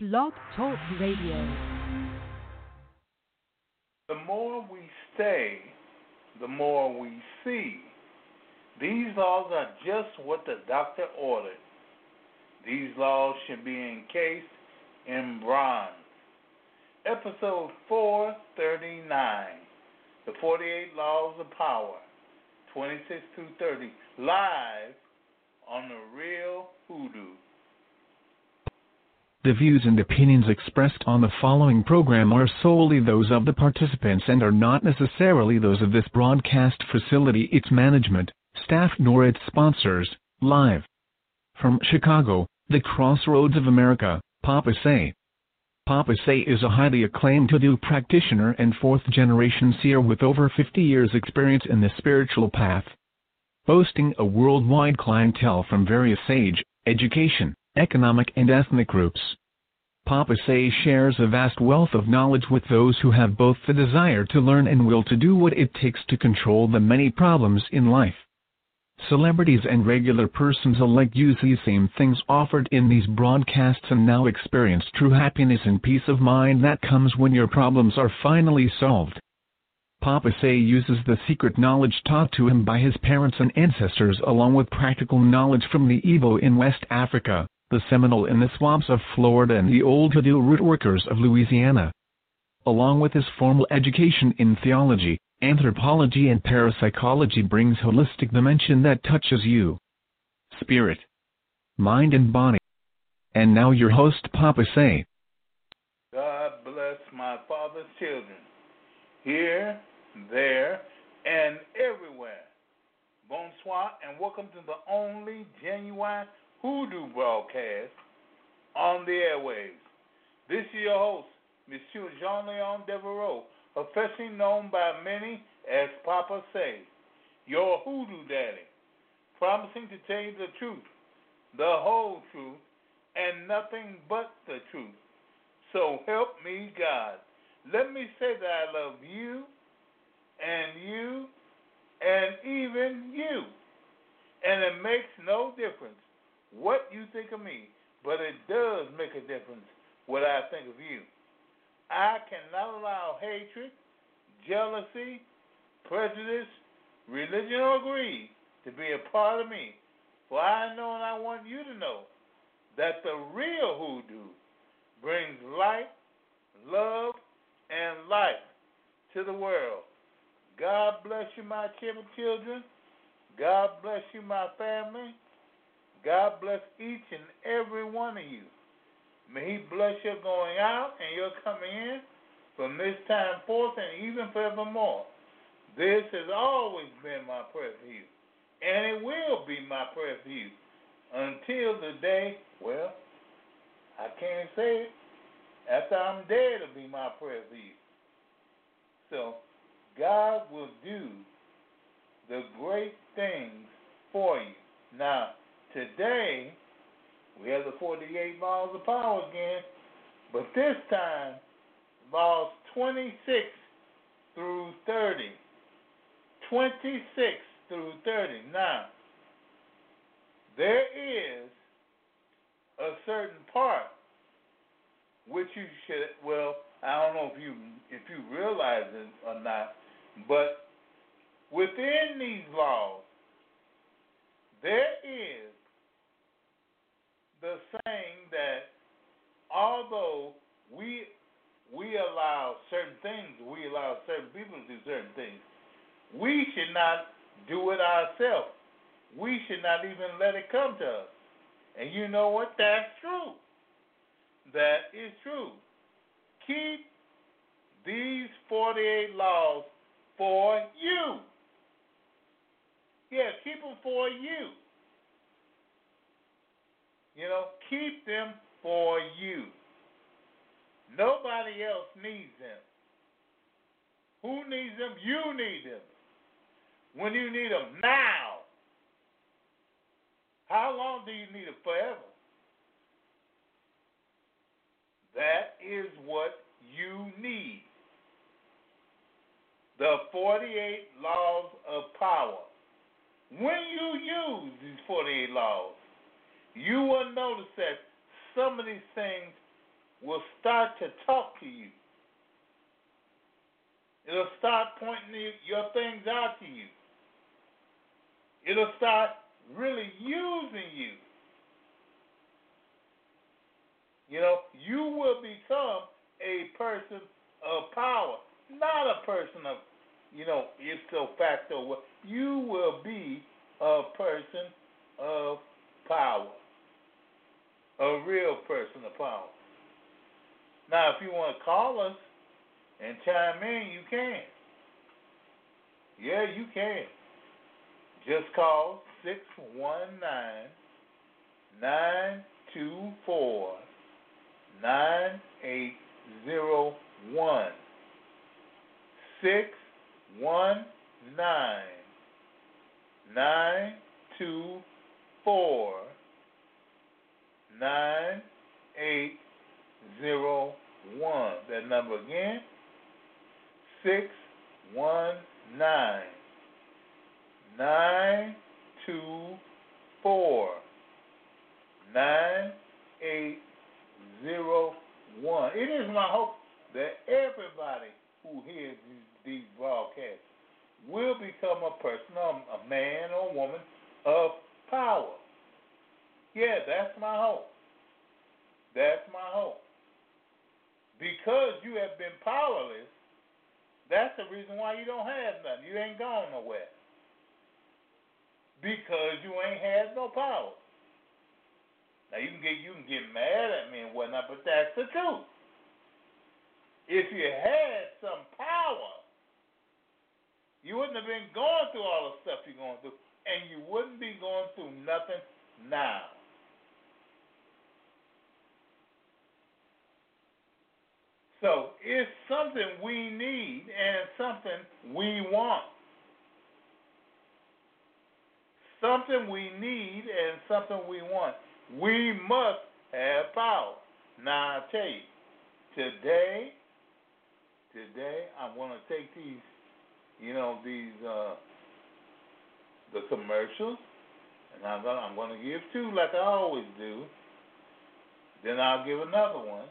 Blog Talk Radio. The more we stay, the more we see. These laws are just what the doctor ordered. These laws should be encased in bronze. Episode 439 The 48 Laws of Power, 26 through 30, live on The Real Hoodoo. The views and opinions expressed on the following program are solely those of the participants and are not necessarily those of this broadcast facility, its management, staff, nor its sponsors. Live from Chicago, the crossroads of America, Papa Say. Papa Say is a highly acclaimed hoodoo practitioner and fourth generation seer with over 50 years' experience in the spiritual path. Boasting a worldwide clientele from various age, education, economic, and ethnic groups. Papa Say shares a vast wealth of knowledge with those who have both the desire to learn and will to do what it takes to control the many problems in life. Celebrities and regular persons alike use these same things offered in these broadcasts and now experience true happiness and peace of mind that comes when your problems are finally solved. Papa Say uses the secret knowledge taught to him by his parents and ancestors along with practical knowledge from the Igbo in West Africa, the Seminole in the swamps of Florida and the old hoodoo root workers of Louisiana. Along with his formal education in theology, anthropology and parapsychology brings holistic dimension that touches you. Spirit, mind and body. And now your host Papa Say. God bless my father's children, here, there, and everywhere. Bonsoir, and welcome to the only genuine Hoodoo broadcast on the airwaves. This is your host, Monsieur Jean Leon Devereaux, affectionately known by many as Papa Say, your Hoodoo Daddy, promising to tell you the truth, the whole truth, and nothing but the truth. So help me, God. Let me say that I love you and you and even you. And it makes no difference what you think of me, but it does make a difference what I think of you. I cannot allow hatred, jealousy, prejudice, religion, or greed to be a part of me. For I know and I want you to know that the real hoodoo brings light, love, and life to the world. God bless you, my children. God bless you, my family. God bless each and every one of you. May He bless your going out and your coming in from this time forth and even forevermore. This has always been my prayer for you, and it will be my prayer for you until the day, well, I can't say it. After I'm dead, it'll be my prayer for you. So, God will do the great things for you. Now, Today, we have the 48 laws of power again, but this time, laws 26 through 30. 26 through 30. Now, there is a certain part which you should well I don't know if you if you realize it or not, but within these laws there is the saying that although we we allow certain things, we allow certain people to do certain things, we should not do it ourselves. We should not even let it come to us. And you know what? That's true. That is true. Keep these 48 laws for you. Yeah, keep them for you. You know, keep them for you. Nobody else needs them. Who needs them? You need them. When you need them now. How long do you need them? Forever. That is what you need. The 48 laws of power. When you use these 48 laws, you will notice that some of these things will start to talk to you. It'll start pointing your things out to you. It'll start really using you. You know, you will become a person of power, not a person of, you know, ipso facto. You will be a person of power, a real person of power. Now, if you want to call us and chime in, you can. Yeah, you can. Just call 619 924 9801. 619 924 9801. That number again 619 924 9801. It is my hope that everybody who hears these, these broadcasts will become a person, a man or woman of power. Yeah, that's my hope. That's my hope. Because you have been powerless, that's the reason why you don't have nothing. You ain't gone nowhere. Because you ain't had no power. Now you can get you can get mad at me and whatnot, but that's the truth. If you had some power, you wouldn't have been going through all the stuff you're going through, and you wouldn't be going through nothing now. So it's something we need and something we want. Something we need and something we want. We must have power. Now I tell you, today, today I'm going to take these, you know, these uh, the commercials, and I'm going I'm going to give two like I always do. Then I'll give another one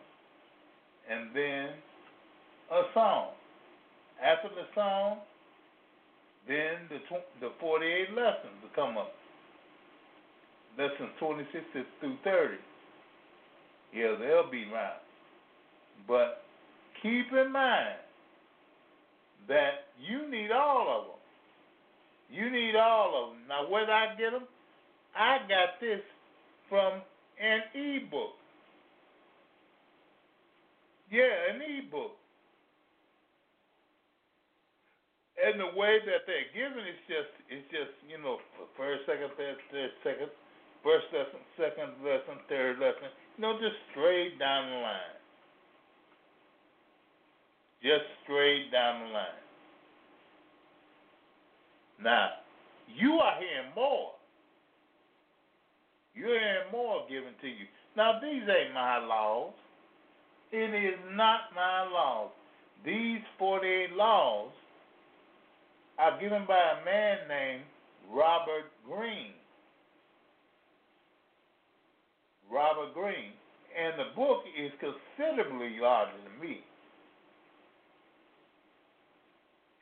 and then a song. After the song, then the tw- the 48 lessons will come up. Lessons 26 through 30. Yeah, they'll be around. But keep in mind that you need all of them. You need all of them. Now, where did I get them? I got this from an ebook. Yeah, an ebook. And the way that they're given is just it's just, you know, first, second, third, third, second, first lesson, second lesson, third lesson. You know, just straight down the line. Just straight down the line. Now, you are hearing more. You're hearing more given to you. Now, these ain't my laws. It is not my laws. These 48 laws are given by a man named Robert Greene. Robert Greene. And the book is considerably larger than me.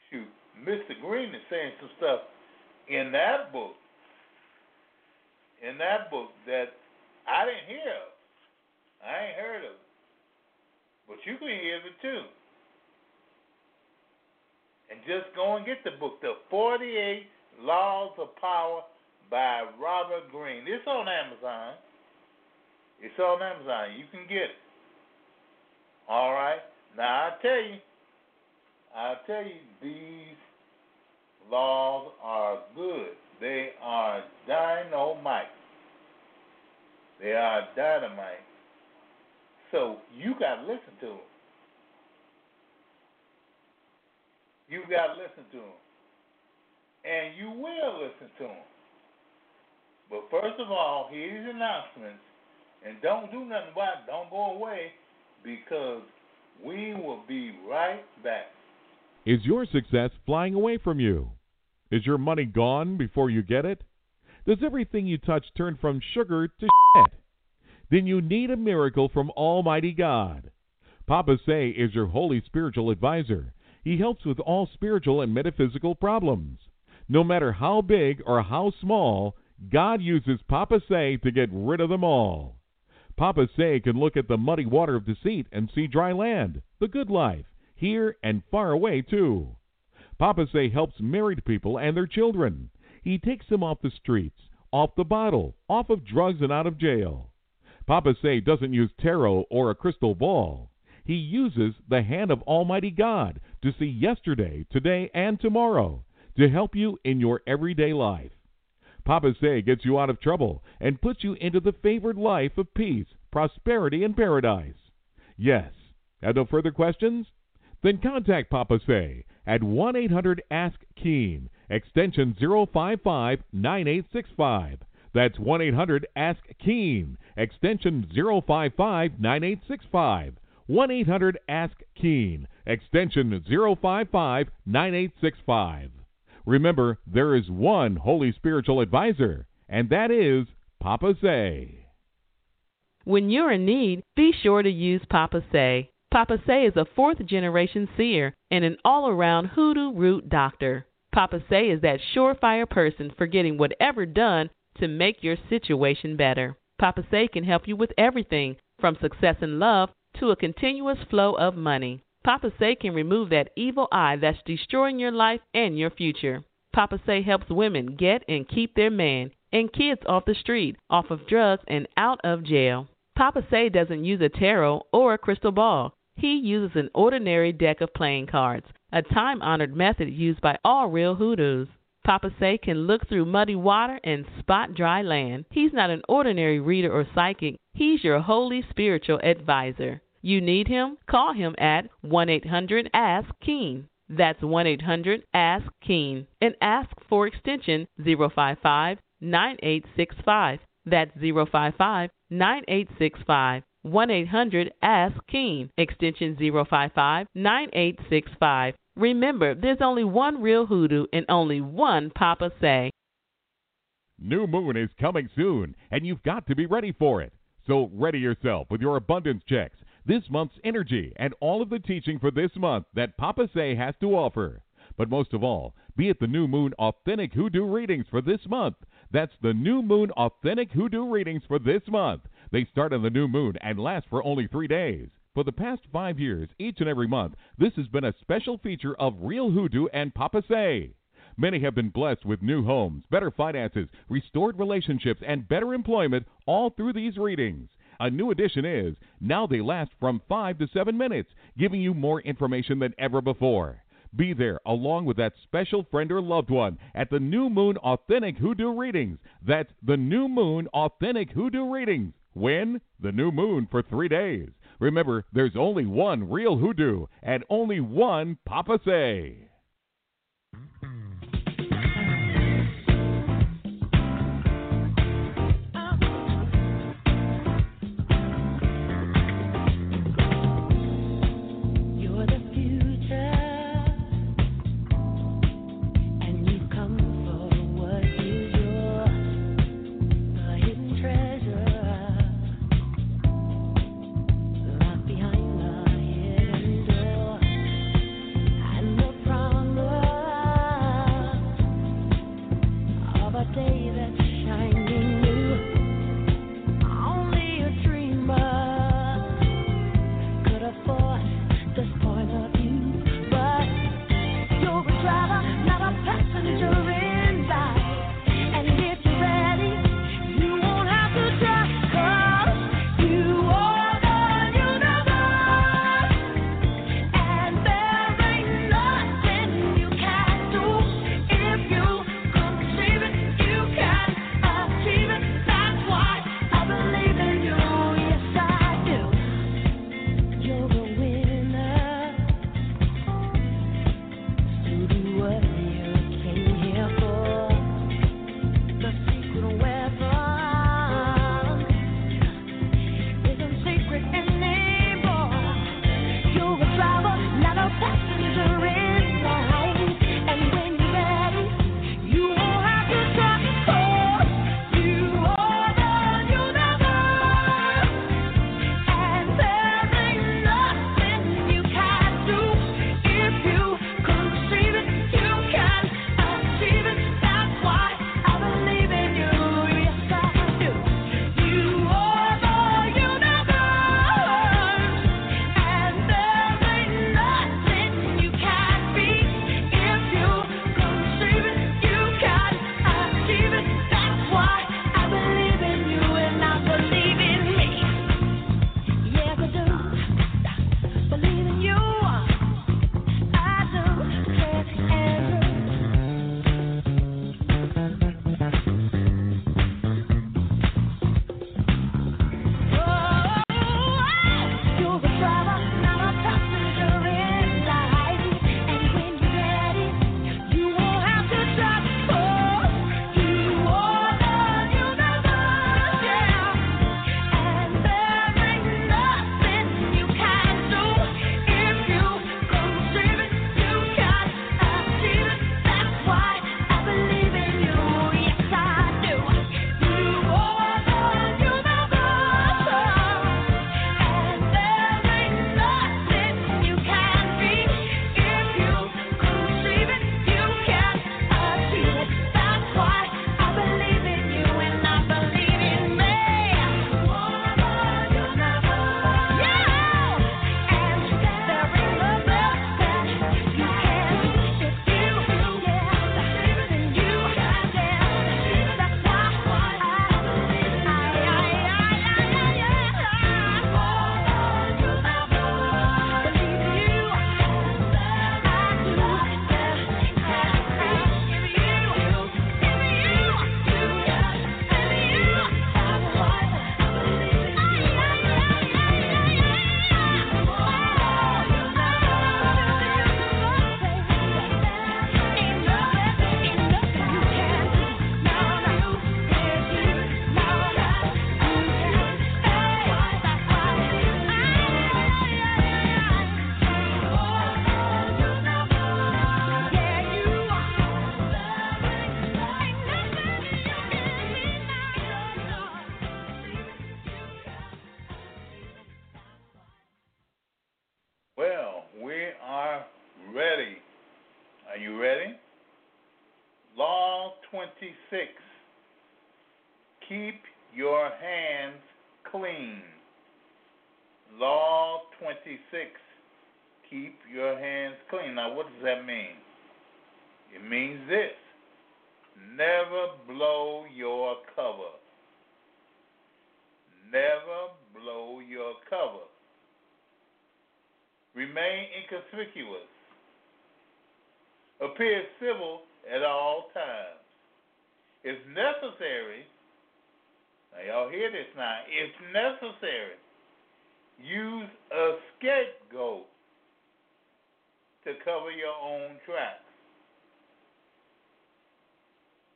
Shoot, Mr. Greene is saying some stuff in that book, in that book that I didn't hear of. I ain't heard of. But you can hear it too. And just go and get the book, The 48 Laws of Power by Robert Greene. It's on Amazon. It's on Amazon. You can get it. All right. Now I tell you, I tell you, these laws are good. They are dynamite. They are dynamite. So you got to listen to them. You got to listen to them. And you will listen to them. But first of all, hear here's announcements. And don't do nothing about it. Don't go away because we will be right back. Is your success flying away from you? Is your money gone before you get it? Does everything you touch turn from sugar to shit? Then you need a miracle from Almighty God. Papa Say is your holy spiritual advisor. He helps with all spiritual and metaphysical problems. No matter how big or how small, God uses Papa Say to get rid of them all. Papa Say can look at the muddy water of deceit and see dry land, the good life, here and far away too. Papa Say helps married people and their children. He takes them off the streets, off the bottle, off of drugs and out of jail. Papa Say doesn't use tarot or a crystal ball. He uses the hand of Almighty God to see yesterday, today, and tomorrow to help you in your everyday life. Papa Say gets you out of trouble and puts you into the favored life of peace, prosperity, and paradise. Yes. Have no further questions? Then contact Papa Say at 1 800 Ask Keen, extension 055 9865. That's 1 800 Ask Keen, extension 055 9865. 1 800 Ask Keen, extension 055 9865. Remember, there is one Holy Spiritual Advisor, and that is Papa Say. When you're in need, be sure to use Papa Say. Papa Say is a fourth generation seer and an all around hoodoo root doctor. Papa Say is that surefire person for getting whatever done to make your situation better. Papa Say can help you with everything from success in love to a continuous flow of money. Papa Say can remove that evil eye that's destroying your life and your future. Papa Say helps women get and keep their man and kids off the street, off of drugs, and out of jail. Papa Say doesn't use a tarot or a crystal ball. He uses an ordinary deck of playing cards, a time honored method used by all real hoodoos. Papa Say can look through muddy water and spot dry land. He's not an ordinary reader or psychic, he's your holy spiritual advisor. You need him? Call him at 1 800 Ask Keen. That's 1 800 Ask Keen and ask for extension 055 9865. That's 055 9865. 1 800 Ask Keen, extension 055 9865. Remember, there's only one real hoodoo and only one Papa Say. New Moon is coming soon, and you've got to be ready for it. So ready yourself with your abundance checks this month's energy and all of the teaching for this month that Papa Say has to offer. But most of all, be at the New Moon Authentic Hoodoo Readings for this month. That's the New Moon Authentic Hoodoo Readings for this month. They start on the new moon and last for only three days. For the past five years, each and every month, this has been a special feature of Real Hoodoo and Papa Say. Many have been blessed with new homes, better finances, restored relationships, and better employment all through these readings. A new addition is now they last from 5 to 7 minutes, giving you more information than ever before. Be there along with that special friend or loved one at the New Moon Authentic Hoodoo Readings. That's the New Moon Authentic Hoodoo Readings. When? The new moon for three days. Remember, there's only one real hoodoo and only one Papa Say.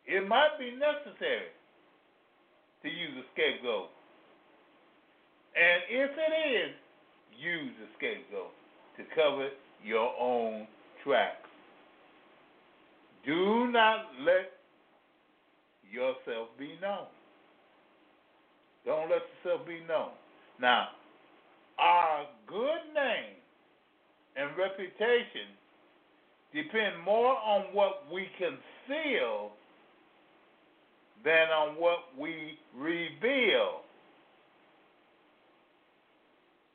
It might be necessary to use a scapegoat. And if it is, use a scapegoat to cover your own tracks. Do not let yourself be known. Don't let yourself be known. Now, our good name and reputation depend more on what we conceal than on what we reveal.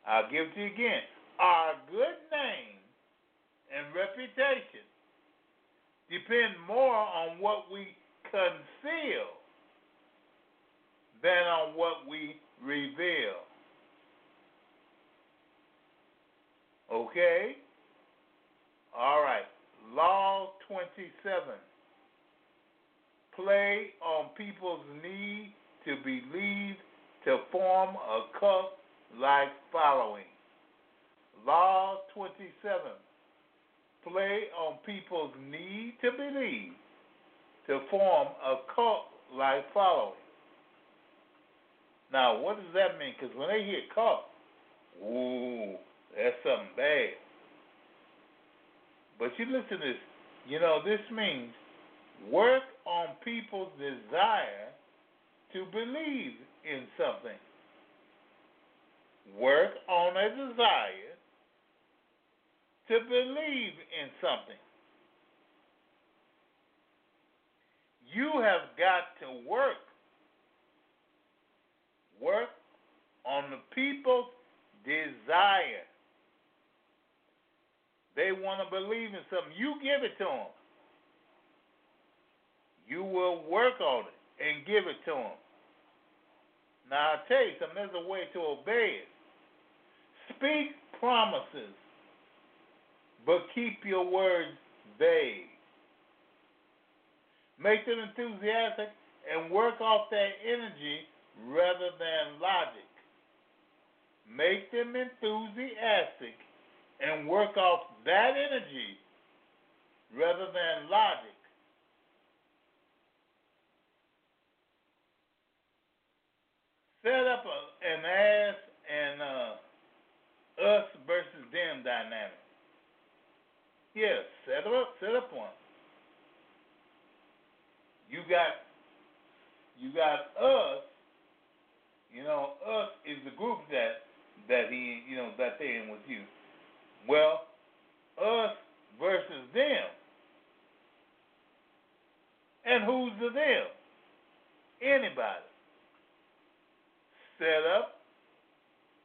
I'll give it to you again. Our good name and reputation depend more on what we conceal than on what we reveal. Okay? All right. Law 27. Play on people's need to believe to form a cult like following. Law 27 play on people's need to believe to form a cult like following. Now, what does that mean? Because when they hear cult, ooh, that's something bad. But you listen to this. You know, this means work on people's desire to believe in something. Work on a desire to believe in something. You have got to work. Work on the people's desire. They want to believe in something. You give it to them. You will work on it and give it to them. Now, I'll tell you something, there's a way to obey it. Speak promises but keep your words vague. Make them enthusiastic and work off that energy rather than logic. Make them enthusiastic and work off that energy rather than logic. Set up a, an ass and uh, us versus them dynamic. Yes, set up set up one. You got you got us, you know, us is the group that that he you know that they in with you. Well, us versus them. And who's the them? Anybody. Set up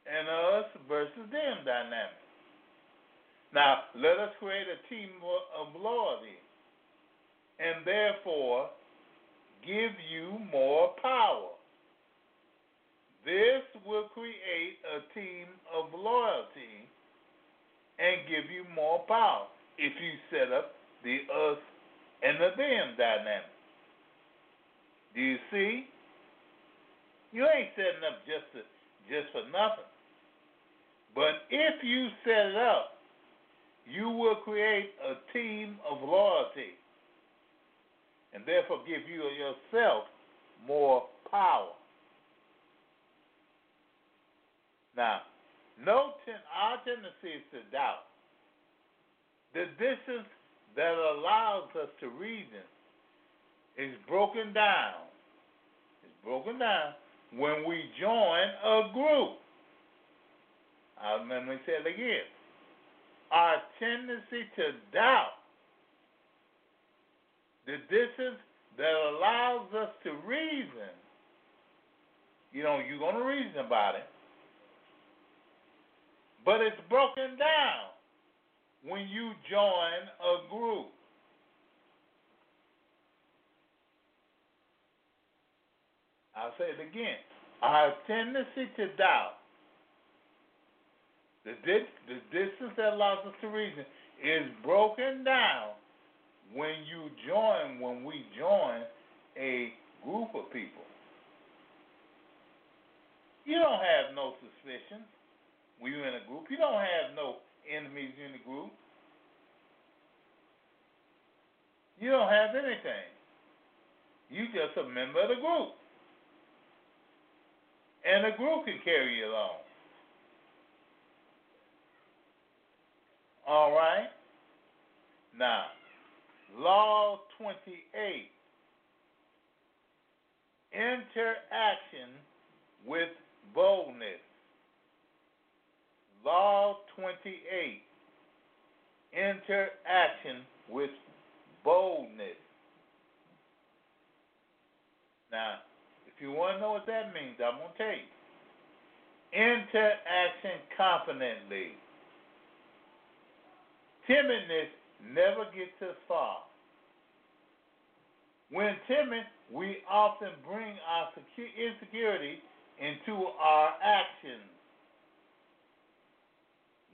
and us versus them dynamic. Now, let us create a team of loyalty and therefore give you more power. This will create a team of loyalty and give you more power if you set up the us and the them dynamic. Do you see? You ain't setting up just to, just for nothing. But if you set it up you will create a team of loyalty and therefore give you yourself more power. Now, no ten, our tendency is to doubt. The distance that allows us to reason is broken down. It's broken down when we join a group. I'll let me say it again our tendency to doubt the distance that allows us to reason, you know, you're going to reason about it, but it's broken down when you join a group. I'll say it again. Our tendency to doubt, the, the distance that allows us to reason, is broken down when you join, when we join a group of people. You don't have no suspicions when you're in a group. You don't have no enemies in the group. You don't have anything. You just a member of the group and a group can carry you along. All right? Now, Law 28 Interaction with boldness. Law 28 Interaction with boldness. Now, if you want to know what that means, I'm going to tell you. Interaction confidently. Timidness never gets us far. When timid, we often bring our insecurity into our actions.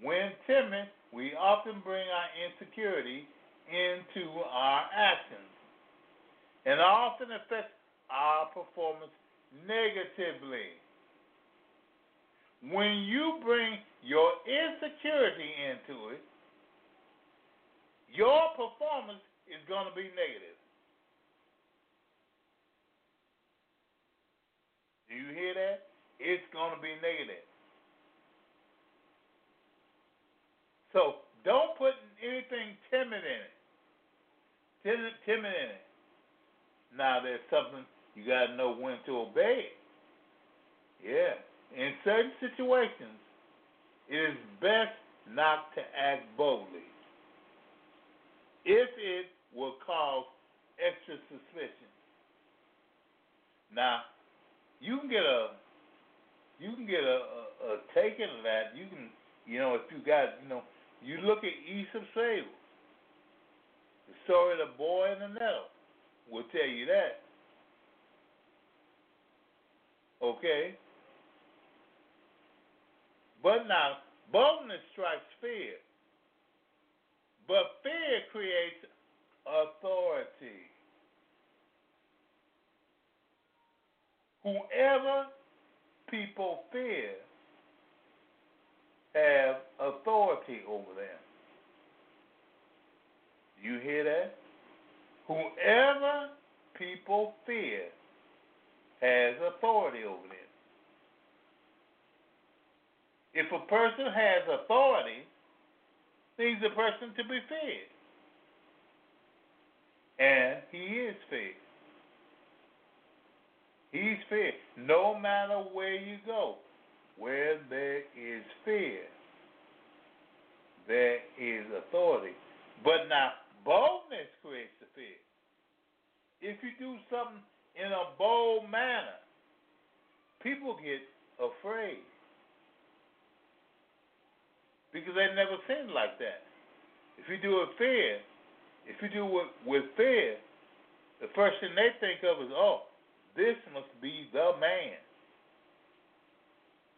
When timid, we often bring our insecurity into our actions. And often affects our performance negatively. When you bring your insecurity into it, your performance is going to be negative. Do you hear that? It's going to be negative. So don't put anything timid in it. Timid, timid in it. Now there's something you got to know when to obey it. Yeah. In certain situations, it is best not to act boldly if it will cause extra suspicion. Now, you can get a you can get a, a, a taking of that. You can you know if you got you know you look at Aesop's Fables, the story of the boy and the nettle will tell you that. Okay? But now, boldness strikes fear. But fear creates authority. Whoever people fear have authority over them. You hear that? Whoever people fear has authority over them. If a person has authority, he's a person to be feared. And he is feared. He's feared. No matter where you go, where there is fear, there is authority. But now, boldness creates the fear. If you do something in a bold manner, people get afraid because they've never seen like that. If you do it fear, if you do it with fear, the first thing they think of is, oh, this must be the man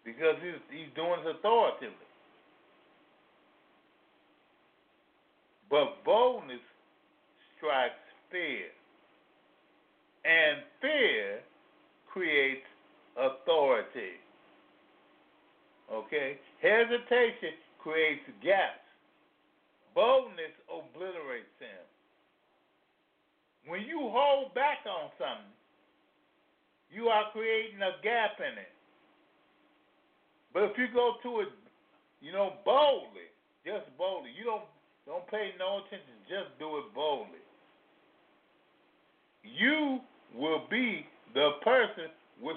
because he's he's doing it authoritatively. But boldness strikes fear. And fear creates authority. Okay? Hesitation creates gaps. Boldness obliterates them. When you hold back on something, you are creating a gap in it. But if you go to it, you know, boldly, just boldly, you don't don't pay no attention, just do it boldly you will be the person which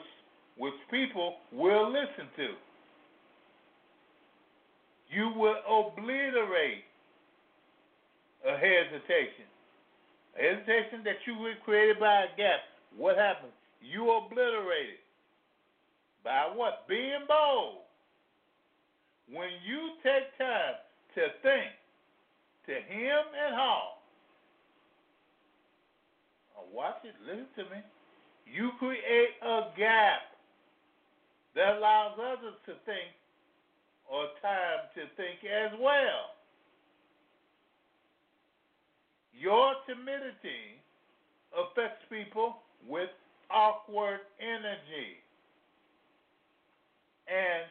which people will listen to. You will obliterate a hesitation. A hesitation that you were created by a gap. What happens? You obliterate it. By what? Being bold. When you take time to think to him and how, watch it, listen to me. You create a gap that allows others to think or time to think as well. Your timidity affects people with awkward energy and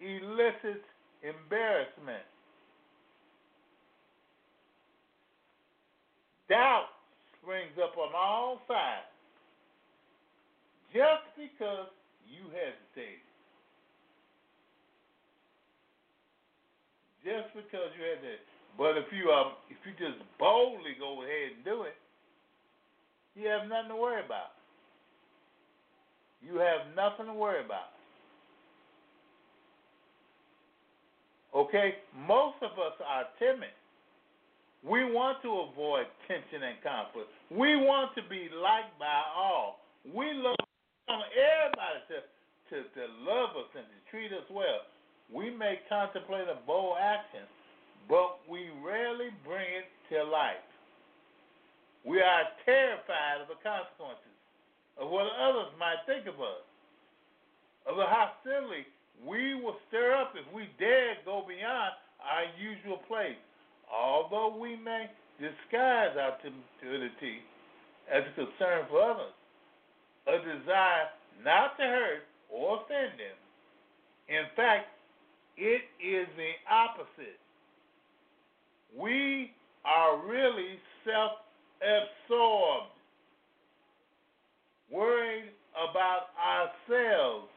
elicits embarrassment. Doubt springs up on all sides just because you hesitate. Just because you hesitate. But if you um if you just boldly go ahead and do it, you have nothing to worry about. You have nothing to worry about. Okay? Most of us are timid. We want to avoid tension and conflict. We want to be liked by all. We love everybody to, to, to love us and to treat us well. We may contemplate a bold action, but we rarely bring it to life. We are terrified of the consequences of what others might think of us, of the hostility we will stir up if we dare go beyond our usual place. Although we may disguise our timidity as a concern for others, a desire not to hurt or offend them. In fact, it is the opposite we are really self absorbed, worried about ourselves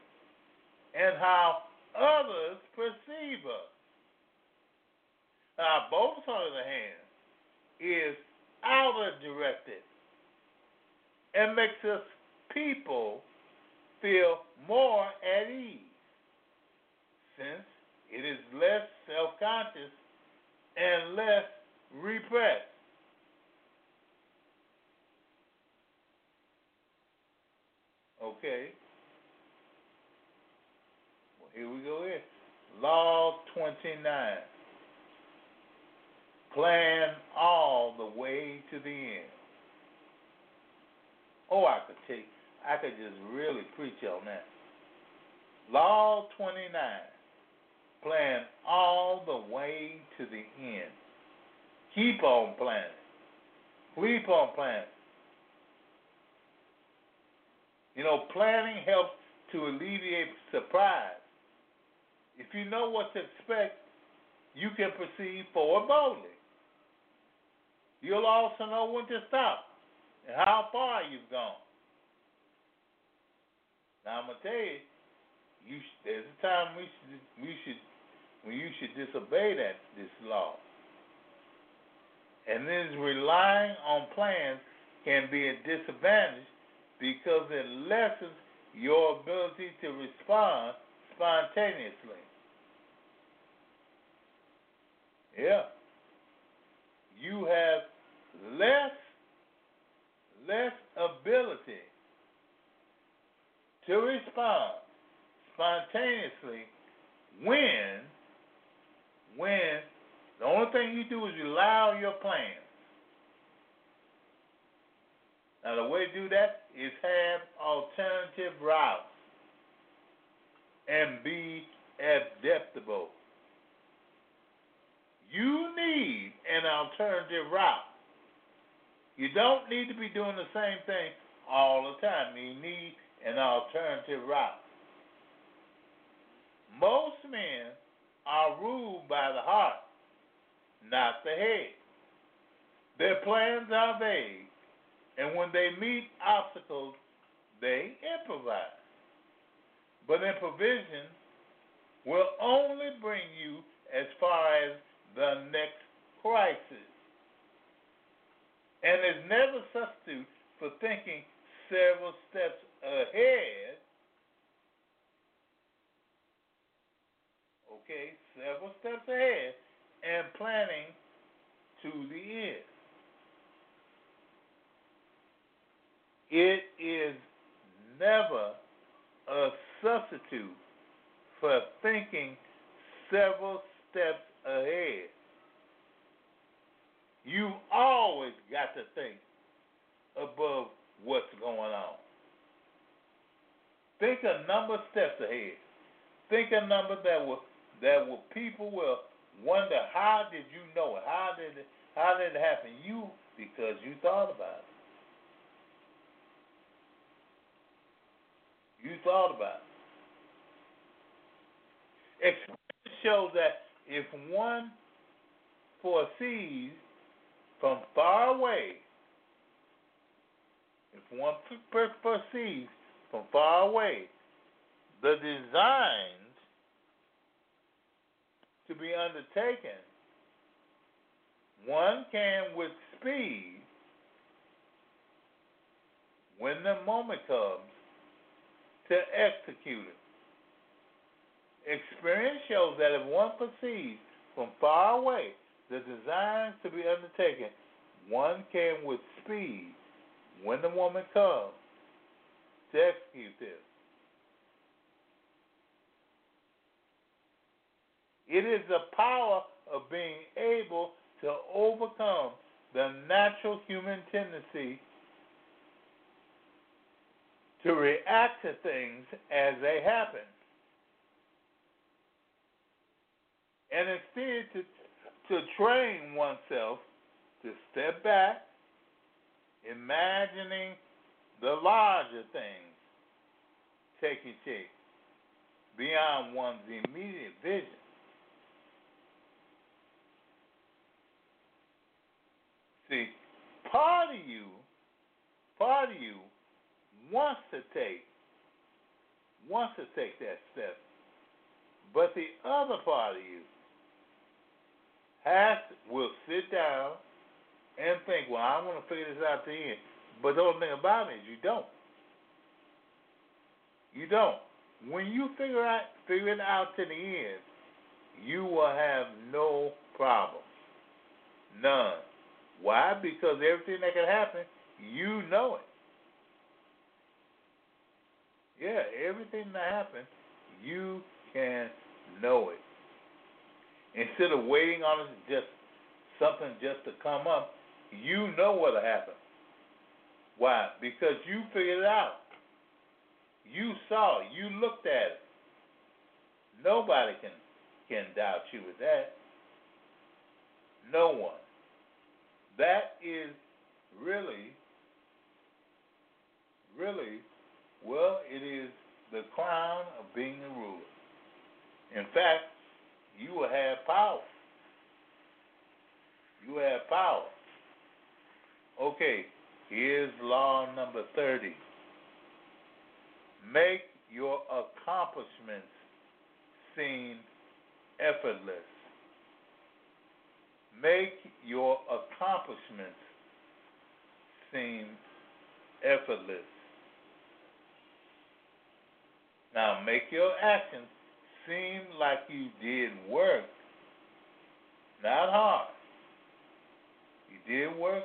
and how others perceive us. Now, both on the other hand, is outer directed and makes us people feel more at ease since it is less self conscious and less repressed. Okay. Well, here we go here. Law 29. Plan all the way to the end. Oh, I could take, I could just really preach on that. Law 29 plan all the way to the end. Keep on planning. Keep on planning. You know, planning helps to alleviate surprise. If you know what to expect, you can proceed forward boldly. You'll also know when to stop and how far you've gone. Now I'm gonna tell you, you there's a time we should we should when you should disobey that this law. And then relying on plans can be a disadvantage because it lessens your ability to respond spontaneously. Yeah. You have less less ability to respond spontaneously when when the only thing you do is on your plans. Now, the way to do that is have alternative routes and be adaptable. You need an alternative route. You don't need to be doing the same thing all the time. You need an alternative route. Most men are ruled by the heart, not the head. Their plans are vague, and when they meet obstacles, they improvise. But improvisation will only bring you as far as the next crisis. And is never substitute for thinking several steps ahead okay, several steps ahead and planning to the end. it is never a substitute for thinking several steps ahead. You always got to think above what's going on. Think a number of steps ahead. Think a number that will that will people will wonder how did you know it? How did it how did it happen? You because you thought about it. You thought about it. Experience shows that if one foresees from far away, if one perceives from far away the designs to be undertaken, one can with speed, when the moment comes, to execute it. Experience shows that if one perceives from far away the designs to be undertaken, one came with speed, when the moment comes, to execute this. It is the power of being able to overcome the natural human tendency to react to things as they happen. And instead to, to train oneself to step back, imagining the larger things taking shape beyond one's immediate vision. See, part of you, part of you wants to take wants to take that step, but the other part of you has will sit down and think, well, I want to figure this out to the end. But the only thing about it is you don't. You don't. When you figure out figure it out to the end, you will have no problem. None. Why? Because everything that can happen, you know it. Yeah, everything that happens, you can know it. Instead of waiting on just something just to come up, you know what'll happen. Why? Because you figured it out. You saw. You looked at it. Nobody can can doubt you with that. No one. That is really, really, well, it is the crown of being a ruler. In fact, you will have power. You have power. Okay, here's law number 30. Make your accomplishments seem effortless. Make your accomplishments seem effortless. Now, make your actions seem like you did work, not hard. You did work,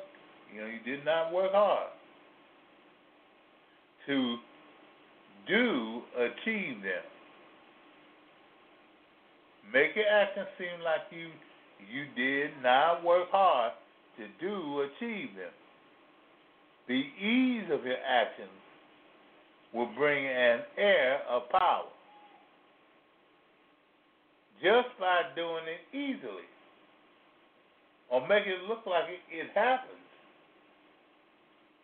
you know, you did not work hard to do achieve them. Make your actions seem like you you did not work hard to do achieve them. The ease of your actions will bring an air of power. Just by doing it easily or make it look like it, it happens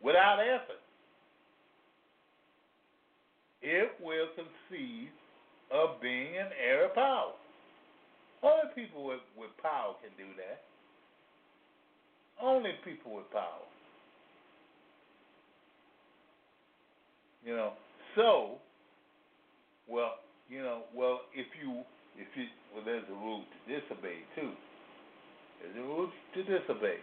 without effort, it will conceive of being an air of power. Only people with, with power can do that. Only people with power. You know, so, well, you know, well, if you, if you, well, there's a rule to disobey too. There's a rule to disobey.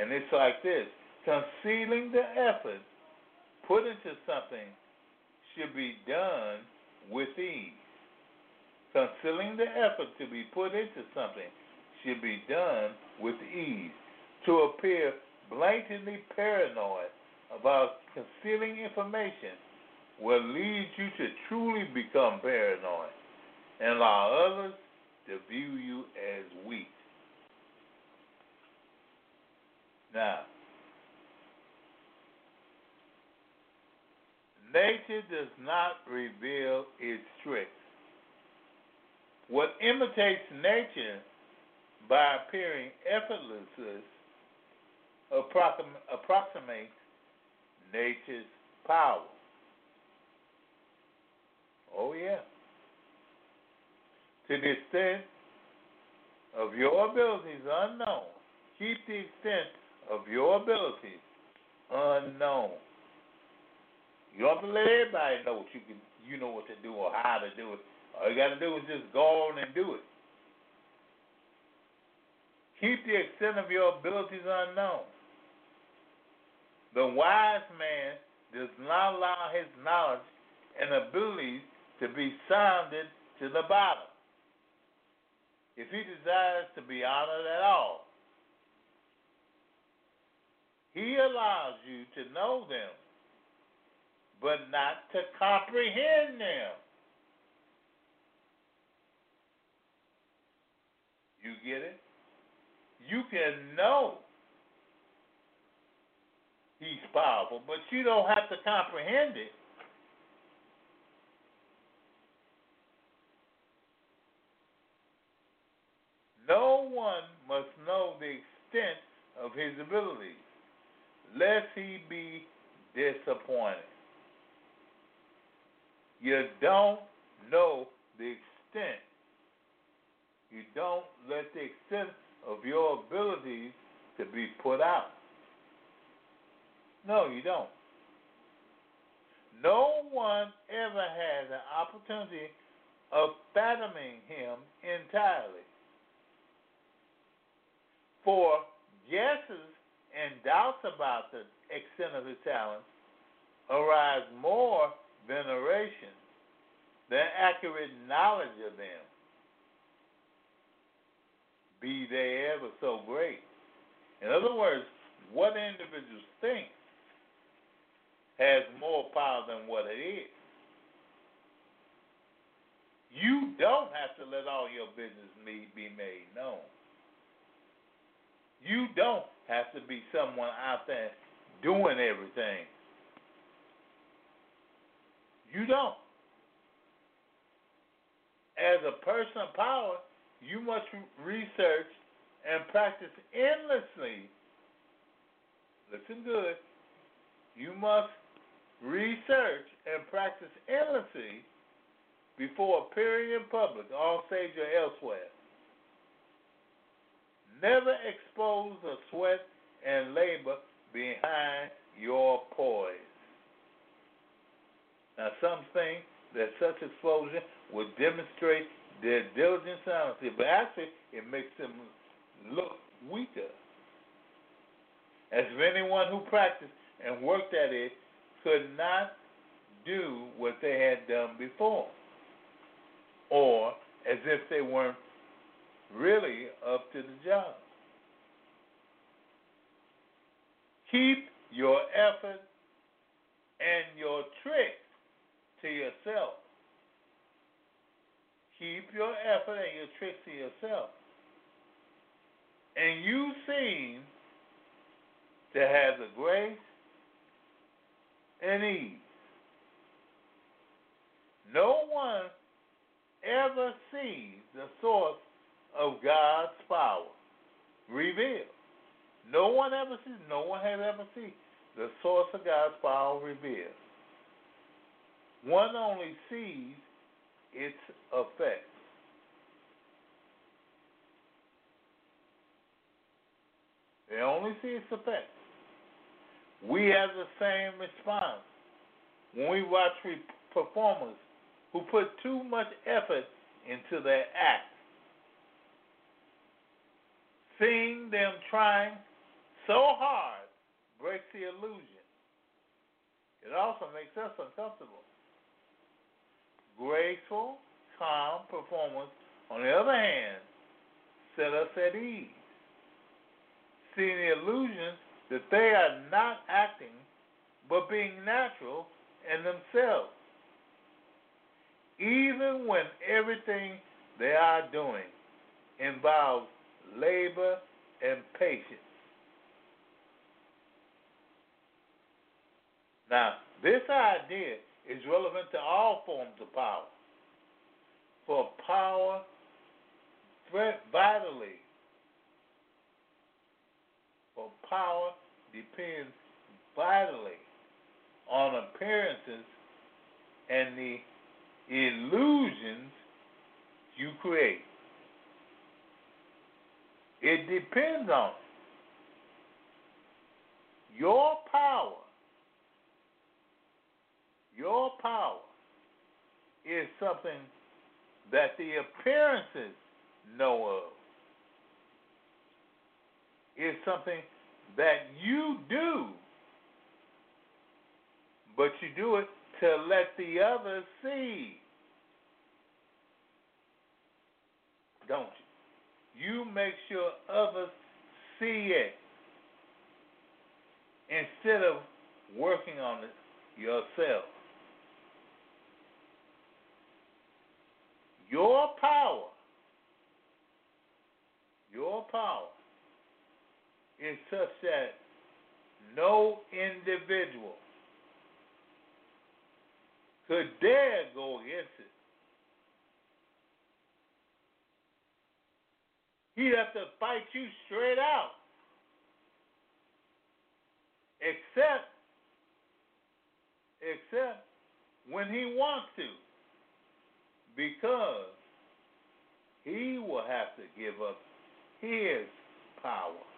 And it's like this concealing the effort put into something should be done with ease. Concealing the effort to be put into something should be done with ease. To appear blatantly paranoid about concealing information will lead you to truly become paranoid and allow others to view you as weak. Now, nature does not reveal its tricks. What imitates nature by appearing effortless approximates nature's power. Oh, yeah. To the extent of your abilities unknown, keep the extent of your abilities unknown. You don't have to let everybody know what you can, you know what to do or how to do it. All you got to do is just go on and do it. Keep the extent of your abilities unknown. The wise man does not allow his knowledge and abilities to be sounded to the bottom. If he desires to be honored at all, he allows you to know them, but not to comprehend them. You get it? You can know he's powerful, but you don't have to comprehend it. No one must know the extent of his abilities, lest he be disappointed. You don't know the extent. You don't let the extent of your abilities to be put out. No, you don't. No one ever has an opportunity of fathoming him entirely. For guesses and doubts about the extent of his talents arise more veneration than accurate knowledge of them, be they ever so great. In other words, what individuals think has more power than what it is. You don't have to let all your business be made known. You don't have to be someone out there doing everything. You don't. As a person of power, you must research and practice endlessly. Listen good. You must research, and practice endlessly before appearing in public, on stage or elsewhere. Never expose the sweat and labor behind your poise. Now, some think that such exposure would demonstrate their diligence and honesty, but actually, it makes them look weaker. As if anyone who practiced and worked at it could not do what they had done before, or as if they weren't really up to the job. Keep your effort and your tricks to yourself. Keep your effort and your tricks to yourself. And you seem to have the grace and ease. No one ever sees the source of God's power revealed. No one ever sees, no one has ever seen the source of God's power revealed. One only sees its effects. They only see its effects we have the same response when we watch performers who put too much effort into their act. Seeing them trying so hard breaks the illusion. It also makes us uncomfortable. Graceful, calm performance, on the other hand, set us at ease. Seeing the illusion that they are not acting but being natural in themselves, even when everything they are doing involves labor and patience. Now, this idea is relevant to all forms of power. For power vitally, for power depends vitally on appearances and the illusions you create. It depends on. Your power, your power is something that the appearances know of. It's something that you do, but you do it to let the others see. Don't you? You make sure others see it instead of working on it yourself. Your power, your power is such that no individual could dare go against it. He'd have to fight you straight out. Except, except when he wants to. Because he will have to give up his power.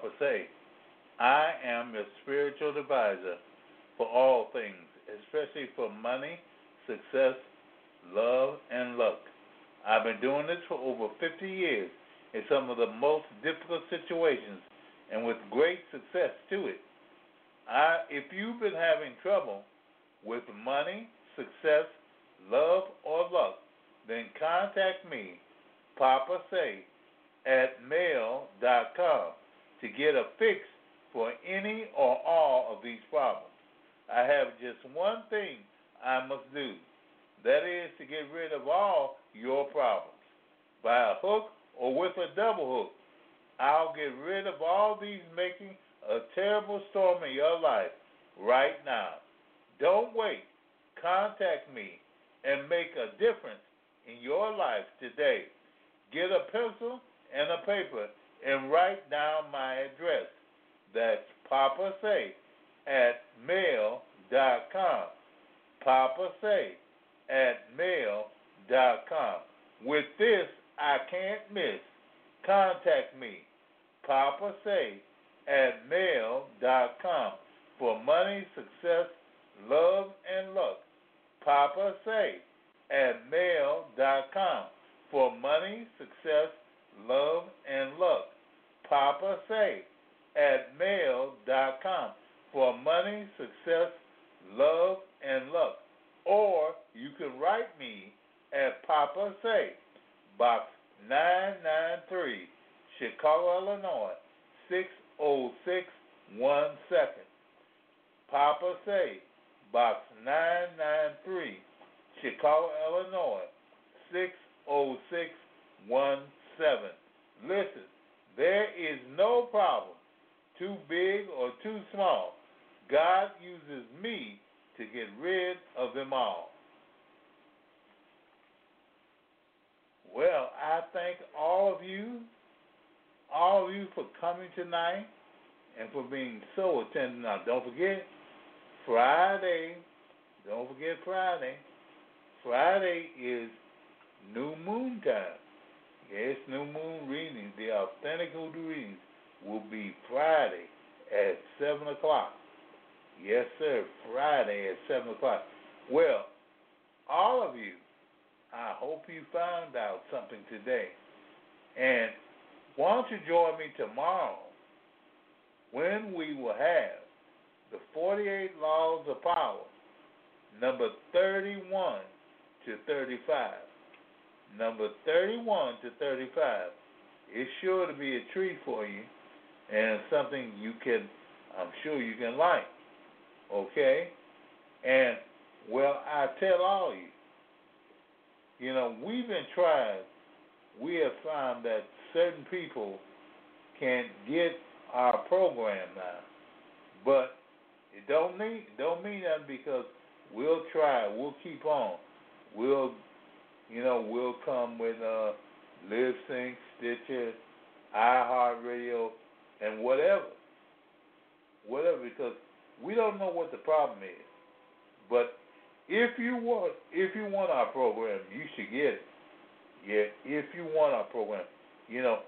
Papa Say. I am your spiritual advisor for all things, especially for money, success, love, and luck. I've been doing this for over 50 years in some of the most difficult situations and with great success to it. I, if you've been having trouble with money, success, love, or luck, then contact me, Papa Say, at mail.com to get a fix for any or all of these problems. I have just one thing I must do. That is to get rid of all your problems. By a hook or with a double hook, I'll get rid of all these making a terrible storm in your life right now. Don't wait. Contact me and make a difference in your life today. Get a pencil and a paper and write down my address. That's Papa Say at mail.com. Papa Say at mail.com. With this, I can't miss. Contact me, Papa Say at mail.com for money, success, love, and luck. Papa Say at mail.com for money, success, love, and luck. Papa Say at mail.com for money, success, love, and luck. Or you can write me at Papa Say, Box 993, Chicago, Illinois, 60617. Papa Say, Box 993, Chicago, Illinois, 60617. Listen, there is no problem too big or too small. God uses me to get rid of them all. Well, I thank all of you, all of you for coming tonight and for being so attentive. Now, don't forget, Friday, don't forget Friday. Friday is new moon time. Yes, new moon readings, the authentic hoodoo readings will be Friday at 7 o'clock. Yes, sir, Friday at 7 o'clock. Well, all of you, I hope you found out something today. And why don't you join me tomorrow when we will have the 48 Laws of Power, number 31 to 35. Number 31 to 35. It's sure to be a treat for you and something you can, I'm sure you can like. Okay? And, well, I tell all you, you know, we've been trying, we have found that certain people can get our program now. But it don't mean don't mean that because we'll try, we'll keep on. We'll you know, we'll come with uh Libsyn, Stitcher, iHeartRadio, and whatever. Whatever, because we don't know what the problem is. But if you want if you want our program, you should get it. Yeah, if you want our program. You know,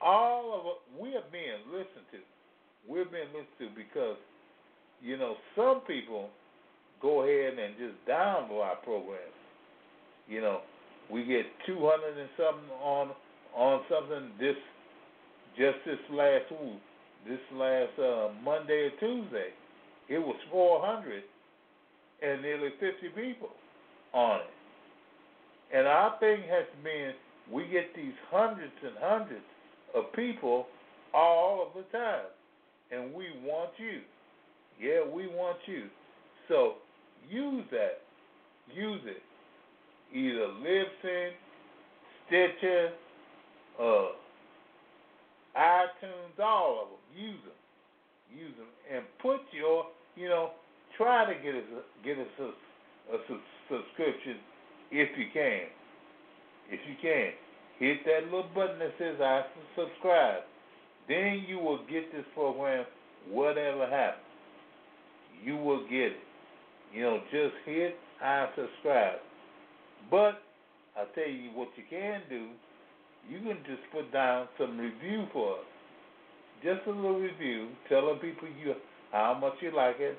all of us, we are being listened to. We're being listened to because, you know, some people go ahead and just download our program. You know, we get two hundred and something on on something this just this last week, this last uh, Monday or Tuesday, it was 400 and nearly 50 people on it. And our thing has been we get these hundreds and hundreds of people all of the time. And we want you. Yeah, we want you. So use that. Use it. Either Libsyn, Stitcher, uh, iTunes, all of them. Use them. Use them and put your, you know, try to get a, get us a, a subscription if you can. If you can, hit that little button that says I subscribe. Then you will get this program whatever happens. You will get it. You know, just hit I subscribe. But I tell you what you can do. You can just put down some review for us. Just a little review, telling people you how much you like it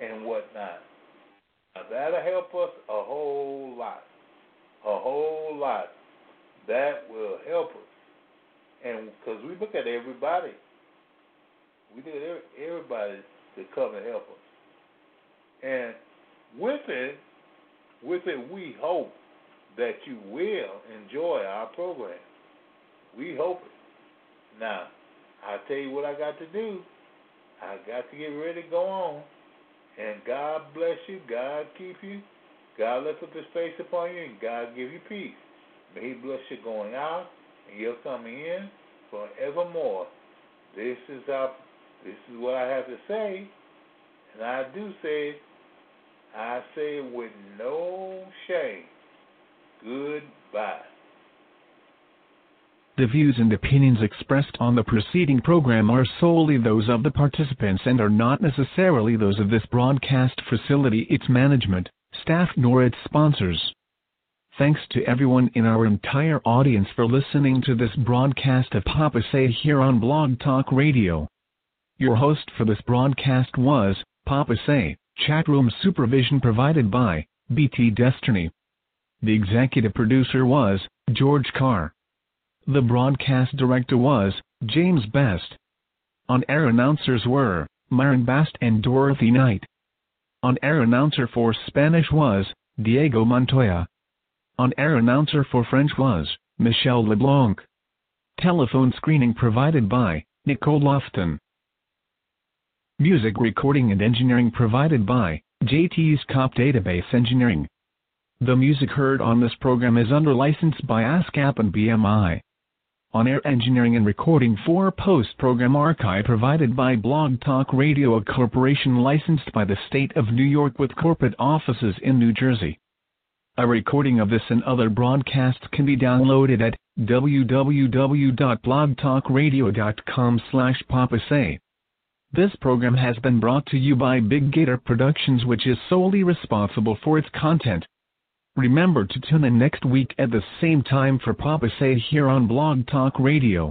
and whatnot. Now that'll help us a whole lot, a whole lot. That will help us, and because we look at everybody, we look at everybody to come and help us, and with it, with it, we hope that you will enjoy our program. We hope it. Now, I'll tell you what I got to do. I got to get ready to go on. And God bless you. God keep you. God lift up his face upon you. And God give you peace. May he bless you going out and you're coming in forevermore. This is our, this is what I have to say. And I do say it. I say with no shame. Goodbye. The views and opinions expressed on the preceding program are solely those of the participants and are not necessarily those of this broadcast facility, its management, staff, nor its sponsors. Thanks to everyone in our entire audience for listening to this broadcast of Papa Say here on Blog Talk Radio. Your host for this broadcast was Papa Say, chat room supervision provided by BT Destiny. The executive producer was George Carr. The broadcast director was James Best. On-air announcers were Myron Bast and Dorothy Knight. On-air announcer for Spanish was Diego Montoya. On-air announcer for French was Michel LeBlanc. Telephone screening provided by Nicole Lofton. Music recording and engineering provided by JT's Cop Database Engineering. The music heard on this program is under license by ASCAP and BMI. On-air engineering and recording for post-program archive provided by Blog Talk Radio, a corporation licensed by the state of New York with corporate offices in New Jersey. A recording of this and other broadcasts can be downloaded at www.blogtalkradio.com slash. This program has been brought to you by Big Gator Productions which is solely responsible for its content. Remember to tune in next week at the same time for Papa Say here on Blog Talk Radio.